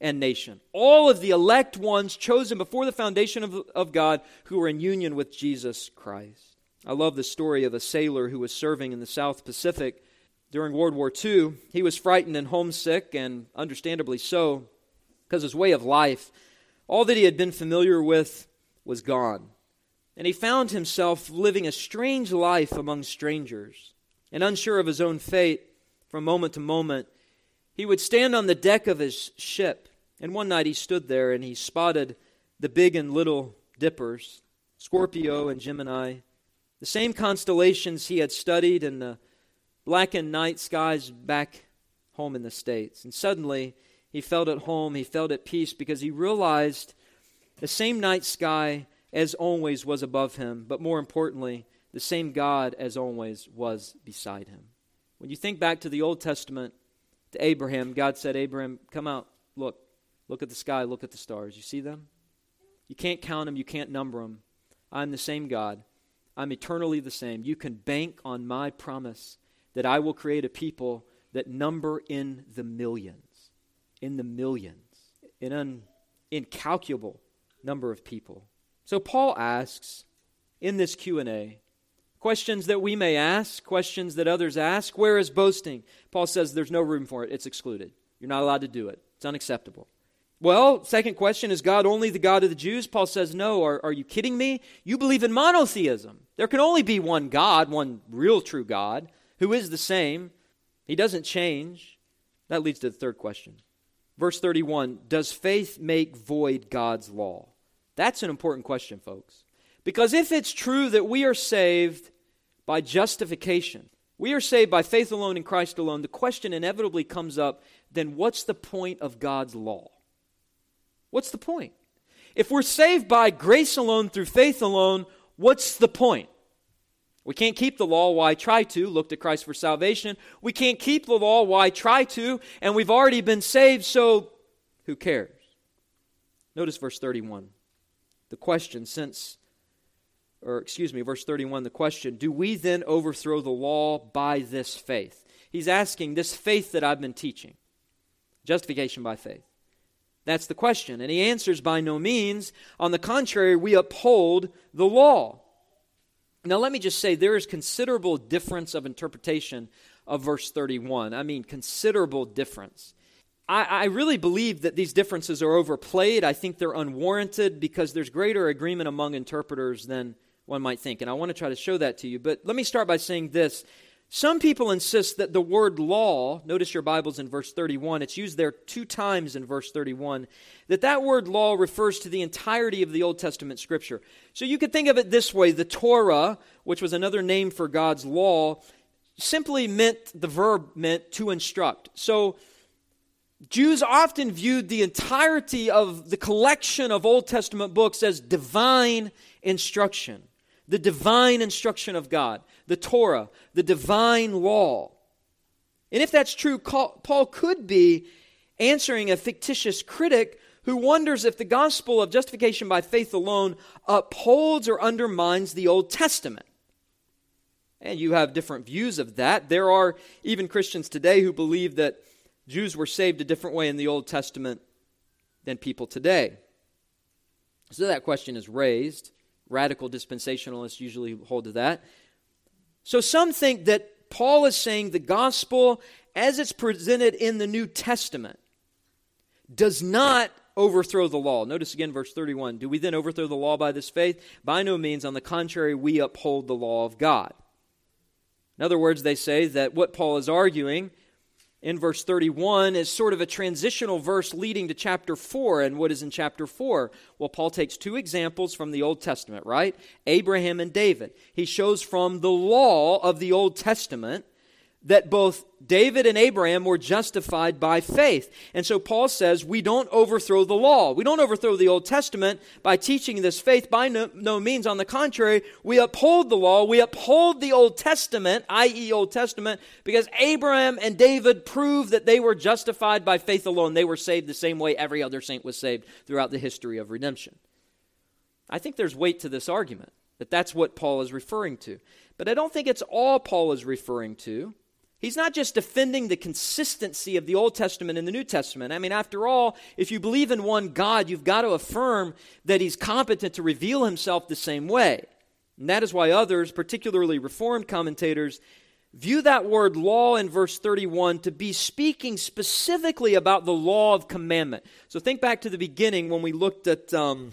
and nation. All of the elect ones chosen before the foundation of, of God who are in union with Jesus Christ. I love the story of a sailor who was serving in the South Pacific during World War II. He was frightened and homesick, and understandably so because his way of life, all that he had been familiar with, was gone. And he found himself living a strange life among strangers. And unsure of his own fate, from moment to moment, he would stand on the deck of his ship. And one night he stood there and he spotted the big and little dippers, Scorpio and Gemini, the same constellations he had studied in the blackened night skies back home in the States. And suddenly, he felt at home, he felt at peace because he realized the same night sky as always was above him, but more importantly, the same God as always was beside him. When you think back to the Old Testament, to Abraham, God said, Abraham, come out, look, look at the sky, look at the stars. You see them? You can't count them, you can't number them. I'm the same God. I'm eternally the same. You can bank on my promise that I will create a people that number in the millions in the millions, an incalculable number of people. So Paul asks in this Q&A questions that we may ask, questions that others ask, where is boasting? Paul says there's no room for it. It's excluded. You're not allowed to do it. It's unacceptable. Well, second question is God only the God of the Jews? Paul says, No. Are, are you kidding me? You believe in monotheism. There can only be one God, one real true God, who is the same. He doesn't change. That leads to the third question Verse 31 Does faith make void God's law? That's an important question, folks. Because if it's true that we are saved by justification, we are saved by faith alone in Christ alone, the question inevitably comes up then what's the point of God's law? What's the point? If we're saved by grace alone through faith alone, what's the point? We can't keep the law, why try to? Look to Christ for salvation. We can't keep the law, why try to? And we've already been saved, so who cares? Notice verse 31. The question, since, or excuse me, verse 31, the question, do we then overthrow the law by this faith? He's asking this faith that I've been teaching. Justification by faith. That's the question. And he answers by no means. On the contrary, we uphold the law. Now, let me just say there is considerable difference of interpretation of verse 31. I mean, considerable difference. I, I, really believe that these differences are overplayed. I think they're unwarranted because there's greater agreement among interpreters than one might think. And I want to try to show that to you. But let me start by saying this some people insist that the word law, notice your Bibles in verse 31, it's used there two times in verse 31, that that word law refers to the entirety of the Old Testament scripture. So you could think of it this way the Torah, which was another name for God's law, simply meant, the verb meant to instruct. So Jews often viewed the entirety of the collection of Old Testament books as divine instruction the divine instruction of God, the Torah, the divine law. And if that's true, Paul could be answering a fictitious critic who wonders if the gospel of justification by faith alone upholds or undermines the Old Testament. And you have different views of that. There are even Christians today who believe that Jews were saved a different way in the Old Testament than people today. So that question is raised. Radical dispensationalists usually hold to that. So some think that Paul is saying the gospel, as it's presented in the New Testament, does not overthrow the law. Notice again verse 31. Do we then overthrow the law by this faith? By no means. On the contrary, we uphold the law of God. In other words, they say that what Paul is arguing in verse 31 is sort of a transitional verse leading to chapter 4. And what is in chapter 4? Well, Paul takes two examples from the Old Testament, right? Abraham and David. He shows from the law of the Old Testament that both David and Abraham were justified by faith. And so Paul says we don't overthrow the law. We don't overthrow the Old Testament by teaching this faith. By no, no, means, on the contrary, we uphold the law. We uphold the Old Testament, i.e., Old Testament, because Abraham and David prove that they were justified by faith alone. They were saved the same way every other saint was saved throughout the history of redemption. I think there's weight to this argument, that that's what Paul is referring to. But I don't think it's all Paul is referring to. He's not just defending the consistency of the Old Testament and the New Testament. I mean, after all, if you believe in one God, you've got to affirm that He's competent to reveal Himself the same way. And that is why others, particularly Reformed commentators, view that word law in verse 31 to be speaking specifically about the law of commandment. So think back to the beginning when we looked at um,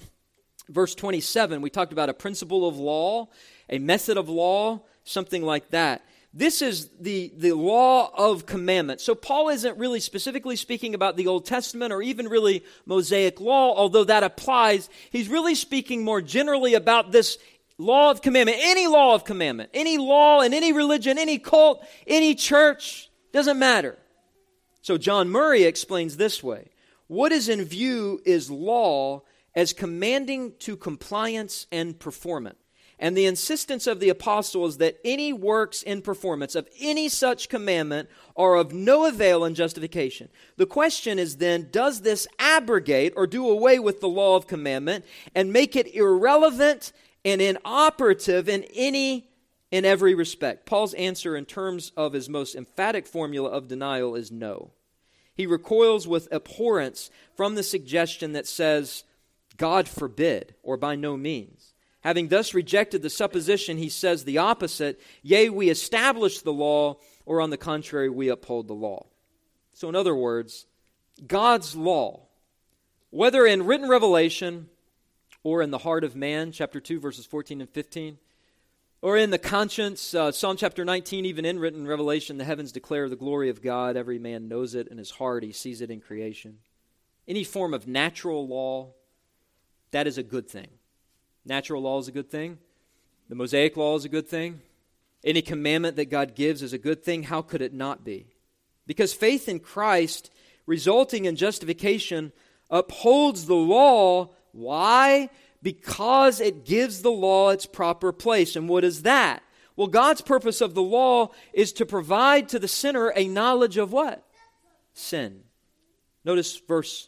verse 27. We talked about a principle of law, a method of law, something like that. This is the, the law of commandment. So Paul isn't really specifically speaking about the Old Testament or even really Mosaic law, although that applies. He's really speaking more generally about this law of commandment, any law of commandment, any law in any religion, any cult, any church, doesn't matter. So John Murray explains this way What is in view is law as commanding to compliance and performance. And the insistence of the apostle is that any works in performance of any such commandment are of no avail in justification. The question is then does this abrogate or do away with the law of commandment and make it irrelevant and inoperative in any in every respect? Paul's answer in terms of his most emphatic formula of denial is no. He recoils with abhorrence from the suggestion that says, God forbid, or by no means. Having thus rejected the supposition, he says the opposite Yea, we establish the law, or on the contrary, we uphold the law. So, in other words, God's law, whether in written revelation or in the heart of man, chapter 2, verses 14 and 15, or in the conscience, uh, Psalm chapter 19, even in written revelation, the heavens declare the glory of God. Every man knows it in his heart, he sees it in creation. Any form of natural law, that is a good thing. Natural law is a good thing. The Mosaic law is a good thing. Any commandment that God gives is a good thing. How could it not be? Because faith in Christ, resulting in justification, upholds the law. Why? Because it gives the law its proper place. And what is that? Well, God's purpose of the law is to provide to the sinner a knowledge of what? Sin. Notice verse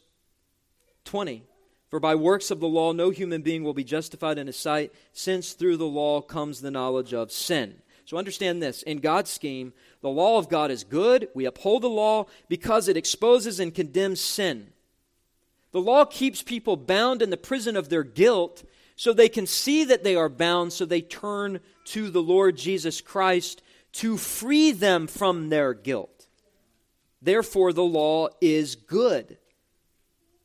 20. For by works of the law, no human being will be justified in his sight, since through the law comes the knowledge of sin. So understand this in God's scheme, the law of God is good. We uphold the law because it exposes and condemns sin. The law keeps people bound in the prison of their guilt so they can see that they are bound, so they turn to the Lord Jesus Christ to free them from their guilt. Therefore, the law is good.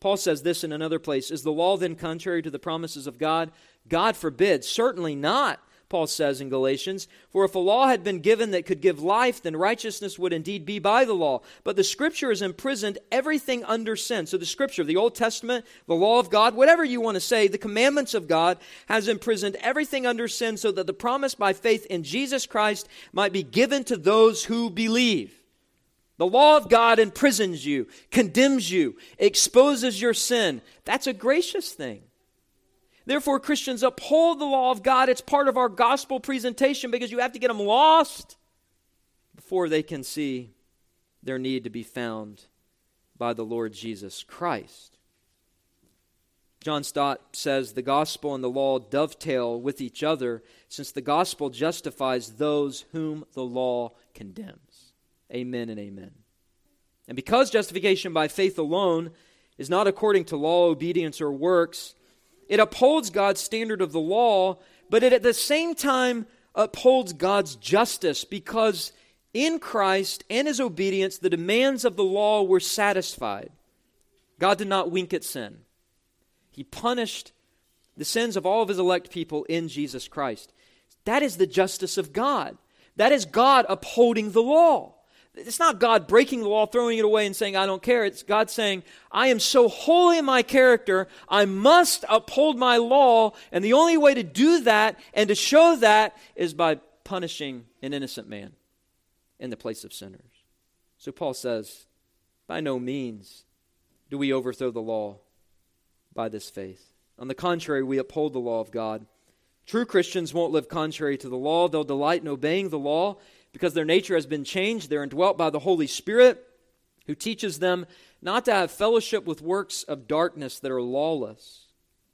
Paul says this in another place Is the law then contrary to the promises of God? God forbid. Certainly not, Paul says in Galatians. For if a law had been given that could give life, then righteousness would indeed be by the law. But the Scripture has imprisoned everything under sin. So the Scripture, the Old Testament, the law of God, whatever you want to say, the commandments of God has imprisoned everything under sin so that the promise by faith in Jesus Christ might be given to those who believe. The law of God imprisons you, condemns you, exposes your sin. That's a gracious thing. Therefore, Christians uphold the law of God. It's part of our gospel presentation because you have to get them lost before they can see their need to be found by the Lord Jesus Christ. John Stott says the gospel and the law dovetail with each other since the gospel justifies those whom the law condemns. Amen and amen. And because justification by faith alone is not according to law, obedience, or works, it upholds God's standard of the law, but it at the same time upholds God's justice because in Christ and his obedience, the demands of the law were satisfied. God did not wink at sin, He punished the sins of all of his elect people in Jesus Christ. That is the justice of God. That is God upholding the law. It's not God breaking the law, throwing it away, and saying, I don't care. It's God saying, I am so holy in my character, I must uphold my law. And the only way to do that and to show that is by punishing an innocent man in the place of sinners. So Paul says, by no means do we overthrow the law by this faith. On the contrary, we uphold the law of God. True Christians won't live contrary to the law. They'll delight in obeying the law because their nature has been changed. They're indwelt by the Holy Spirit who teaches them not to have fellowship with works of darkness that are lawless.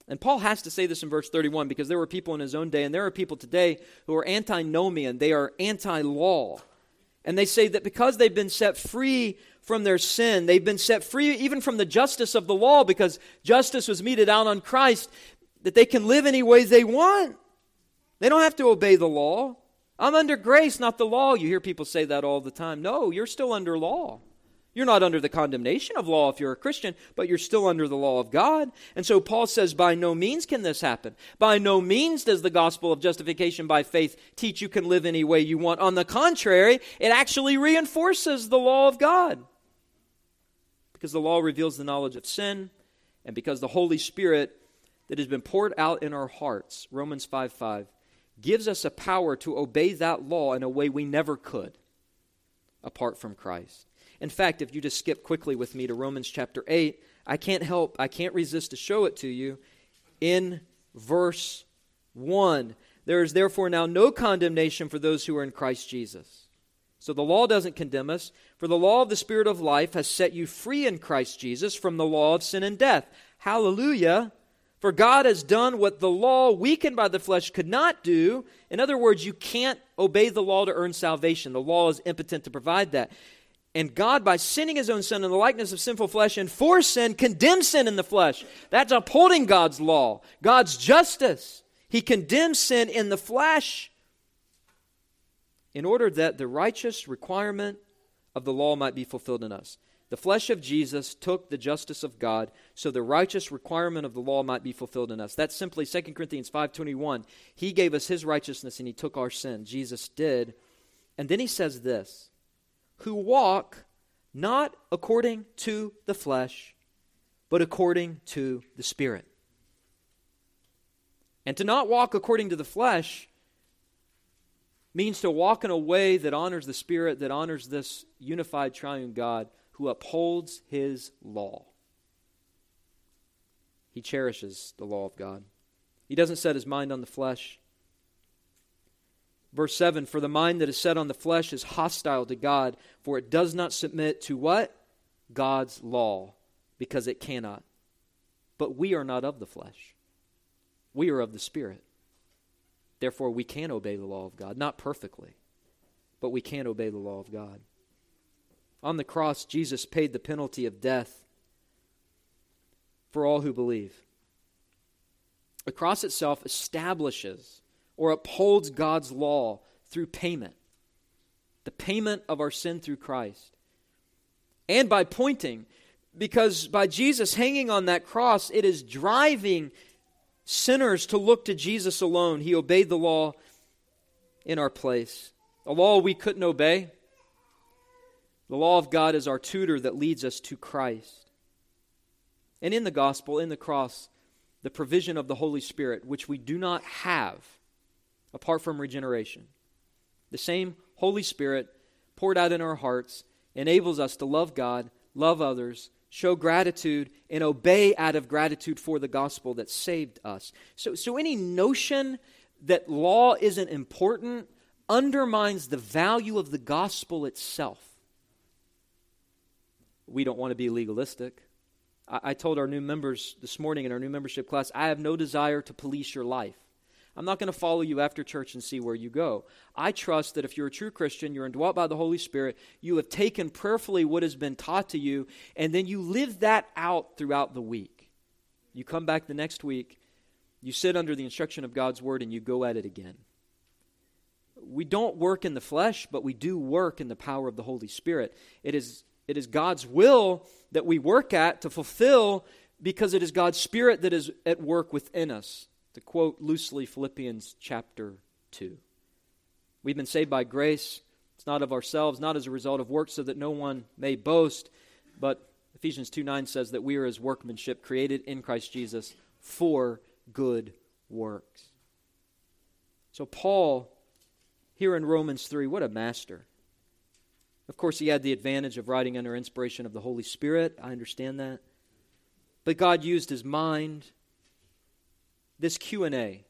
And Paul has to say this in verse 31 because there were people in his own day, and there are people today who are antinomian, they are anti law. And they say that because they've been set free from their sin, they've been set free even from the justice of the law because justice was meted out on Christ, that they can live any way they want. They don't have to obey the law. I'm under grace, not the law. You hear people say that all the time. No, you're still under law. You're not under the condemnation of law if you're a Christian, but you're still under the law of God. And so Paul says, by no means can this happen. By no means does the gospel of justification by faith teach you can live any way you want. On the contrary, it actually reinforces the law of God. Because the law reveals the knowledge of sin, and because the Holy Spirit that has been poured out in our hearts, Romans 5 5, gives us a power to obey that law in a way we never could apart from Christ. In fact, if you just skip quickly with me to Romans chapter 8, I can't help, I can't resist to show it to you. In verse 1, there is therefore now no condemnation for those who are in Christ Jesus. So the law doesn't condemn us, for the law of the Spirit of life has set you free in Christ Jesus from the law of sin and death. Hallelujah. For God has done what the law, weakened by the flesh, could not do. In other words, you can't obey the law to earn salvation. The law is impotent to provide that. And God, by sending his own Son in the likeness of sinful flesh and for sin, condemns sin in the flesh. That's upholding God's law, God's justice. He condemns sin in the flesh in order that the righteous requirement of the law might be fulfilled in us. The flesh of Jesus took the justice of God so the righteous requirement of the law might be fulfilled in us. That's simply 2 Corinthians 5:21. He gave us his righteousness and he took our sin. Jesus did. And then he says this, who walk not according to the flesh, but according to the Spirit. And to not walk according to the flesh means to walk in a way that honors the Spirit, that honors this unified triune God who upholds his law. He cherishes the law of God. He doesn't set his mind on the flesh. Verse 7 For the mind that is set on the flesh is hostile to God, for it does not submit to what? God's law, because it cannot. But we are not of the flesh, we are of the Spirit. Therefore, we can obey the law of God. Not perfectly, but we can obey the law of God. On the cross, Jesus paid the penalty of death for all who believe. The cross itself establishes or upholds God's law through payment, the payment of our sin through Christ. And by pointing, because by Jesus hanging on that cross, it is driving sinners to look to Jesus alone. He obeyed the law in our place, a law we couldn't obey. The law of God is our tutor that leads us to Christ. And in the gospel, in the cross, the provision of the Holy Spirit, which we do not have apart from regeneration. The same Holy Spirit poured out in our hearts enables us to love God, love others, show gratitude, and obey out of gratitude for the gospel that saved us. So, so any notion that law isn't important undermines the value of the gospel itself we don't want to be legalistic. I, I told our new members this morning in our new membership class, I have no desire to police your life. I'm not going to follow you after church and see where you go. I trust that if you're a true Christian, you're indwelt by the Holy Spirit, you have taken prayerfully what has been taught to you, and then you live that out throughout the week. You come back the next week, you sit under the instruction of God's word, and you go at it again. We don't work in the flesh, but we do work in the power of the Holy Spirit. It is it is God's will that we work at to fulfill because it is God's Spirit that is at work within us. To quote loosely Philippians chapter 2. We've been saved by grace It's not of ourselves, not as a result of works, so that no one may boast. But Ephesians 2 9 says that we are his workmanship, created in Christ Jesus for good works. So, Paul, here in Romans 3, what a master. Of course, he had the advantage of writing under inspiration of the Holy Spirit. I understand that. But God used his mind. This Q&A.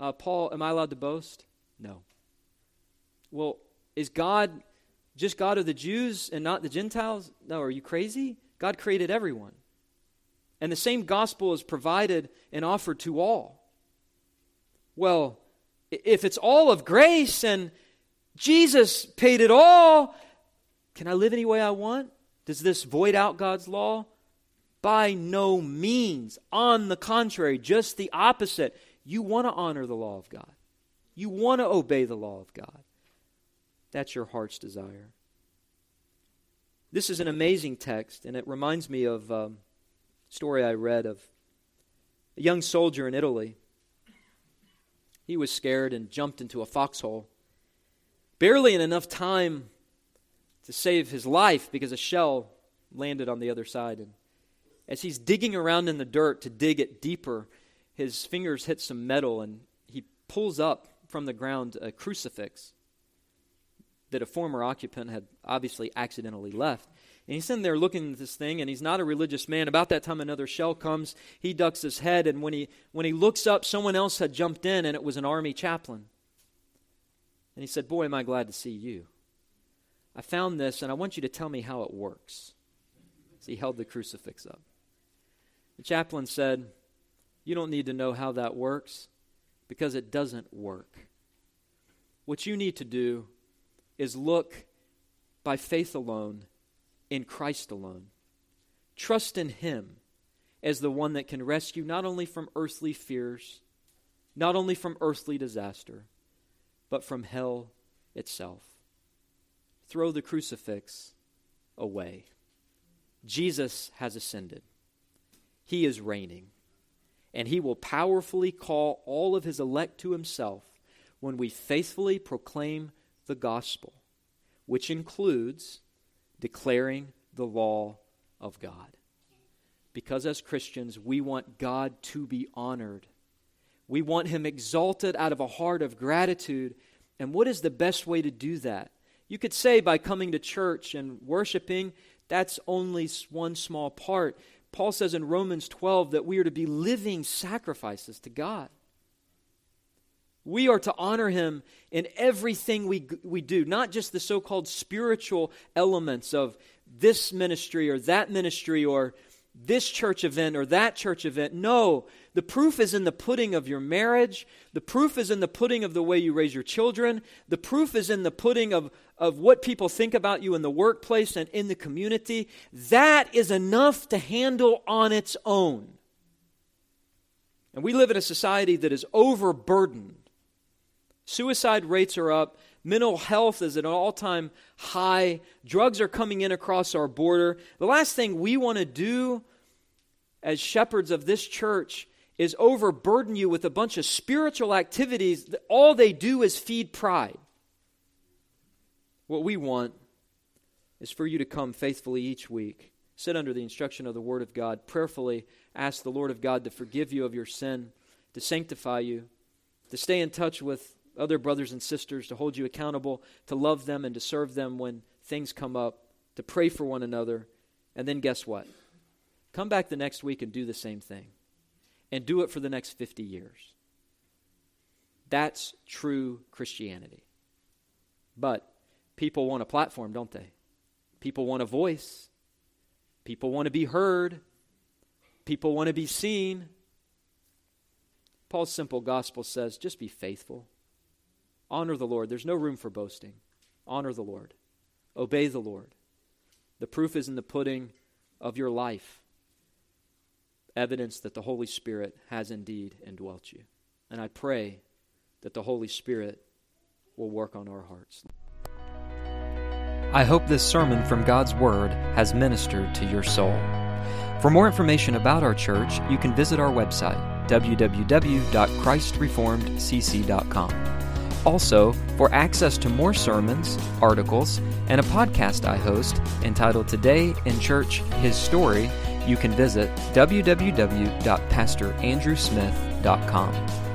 Uh, Paul, am I allowed to boast? No. Well, is God just God of the Jews and not the Gentiles? No, are you crazy? God created everyone. And the same gospel is provided and offered to all. Well, if it's all of grace and Jesus paid it all, can I live any way I want? Does this void out God's law? By no means. On the contrary, just the opposite. You want to honor the law of God, you want to obey the law of God. That's your heart's desire. This is an amazing text, and it reminds me of um, a story I read of a young soldier in Italy. He was scared and jumped into a foxhole. Barely in enough time to save his life because a shell landed on the other side. And as he's digging around in the dirt to dig it deeper, his fingers hit some metal and he pulls up from the ground a crucifix that a former occupant had obviously accidentally left. And he's sitting there looking at this thing, and he's not a religious man. About that time, another shell comes. He ducks his head, and when he, when he looks up, someone else had jumped in, and it was an army chaplain. And he said, Boy, am I glad to see you. I found this, and I want you to tell me how it works. So he held the crucifix up. The chaplain said, You don't need to know how that works because it doesn't work. What you need to do is look by faith alone in Christ alone. Trust in Him as the one that can rescue not only from earthly fears, not only from earthly disaster, but from hell itself. Throw the crucifix away. Jesus has ascended, He is reigning, and He will powerfully call all of His elect to Himself when we faithfully proclaim the gospel, which includes declaring the law of God. Because as Christians, we want God to be honored. We want Him exalted out of a heart of gratitude. And what is the best way to do that? You could say by coming to church and worshiping, that's only one small part. Paul says in Romans 12 that we are to be living sacrifices to God. We are to honor him in everything we, we do, not just the so called spiritual elements of this ministry or that ministry or this church event or that church event. No, the proof is in the pudding of your marriage. The proof is in the pudding of the way you raise your children. The proof is in the pudding of, of what people think about you in the workplace and in the community. That is enough to handle on its own. And we live in a society that is overburdened Suicide rates are up. Mental health is at an all time high. Drugs are coming in across our border. The last thing we want to do as shepherds of this church is overburden you with a bunch of spiritual activities that all they do is feed pride. What we want is for you to come faithfully each week, sit under the instruction of the Word of God, prayerfully ask the Lord of God to forgive you of your sin, to sanctify you, to stay in touch with other brothers and sisters, to hold you accountable, to love them and to serve them when things come up, to pray for one another. And then guess what? Come back the next week and do the same thing. And do it for the next 50 years. That's true Christianity. But people want a platform, don't they? People want a voice. People want to be heard. People want to be seen. Paul's simple gospel says just be faithful. Honor the Lord. There's no room for boasting. Honor the Lord. Obey the Lord. The proof is in the pudding of your life. Evidence that the Holy Spirit has indeed indwelt you. And I pray that the Holy Spirit will work on our hearts. I hope this sermon from God's Word has ministered to your soul. For more information about our church, you can visit our website, www.christreformedcc.com. Also, for access to more sermons, articles, and a podcast I host entitled Today in Church His Story, you can visit www.pastorandrewsmith.com.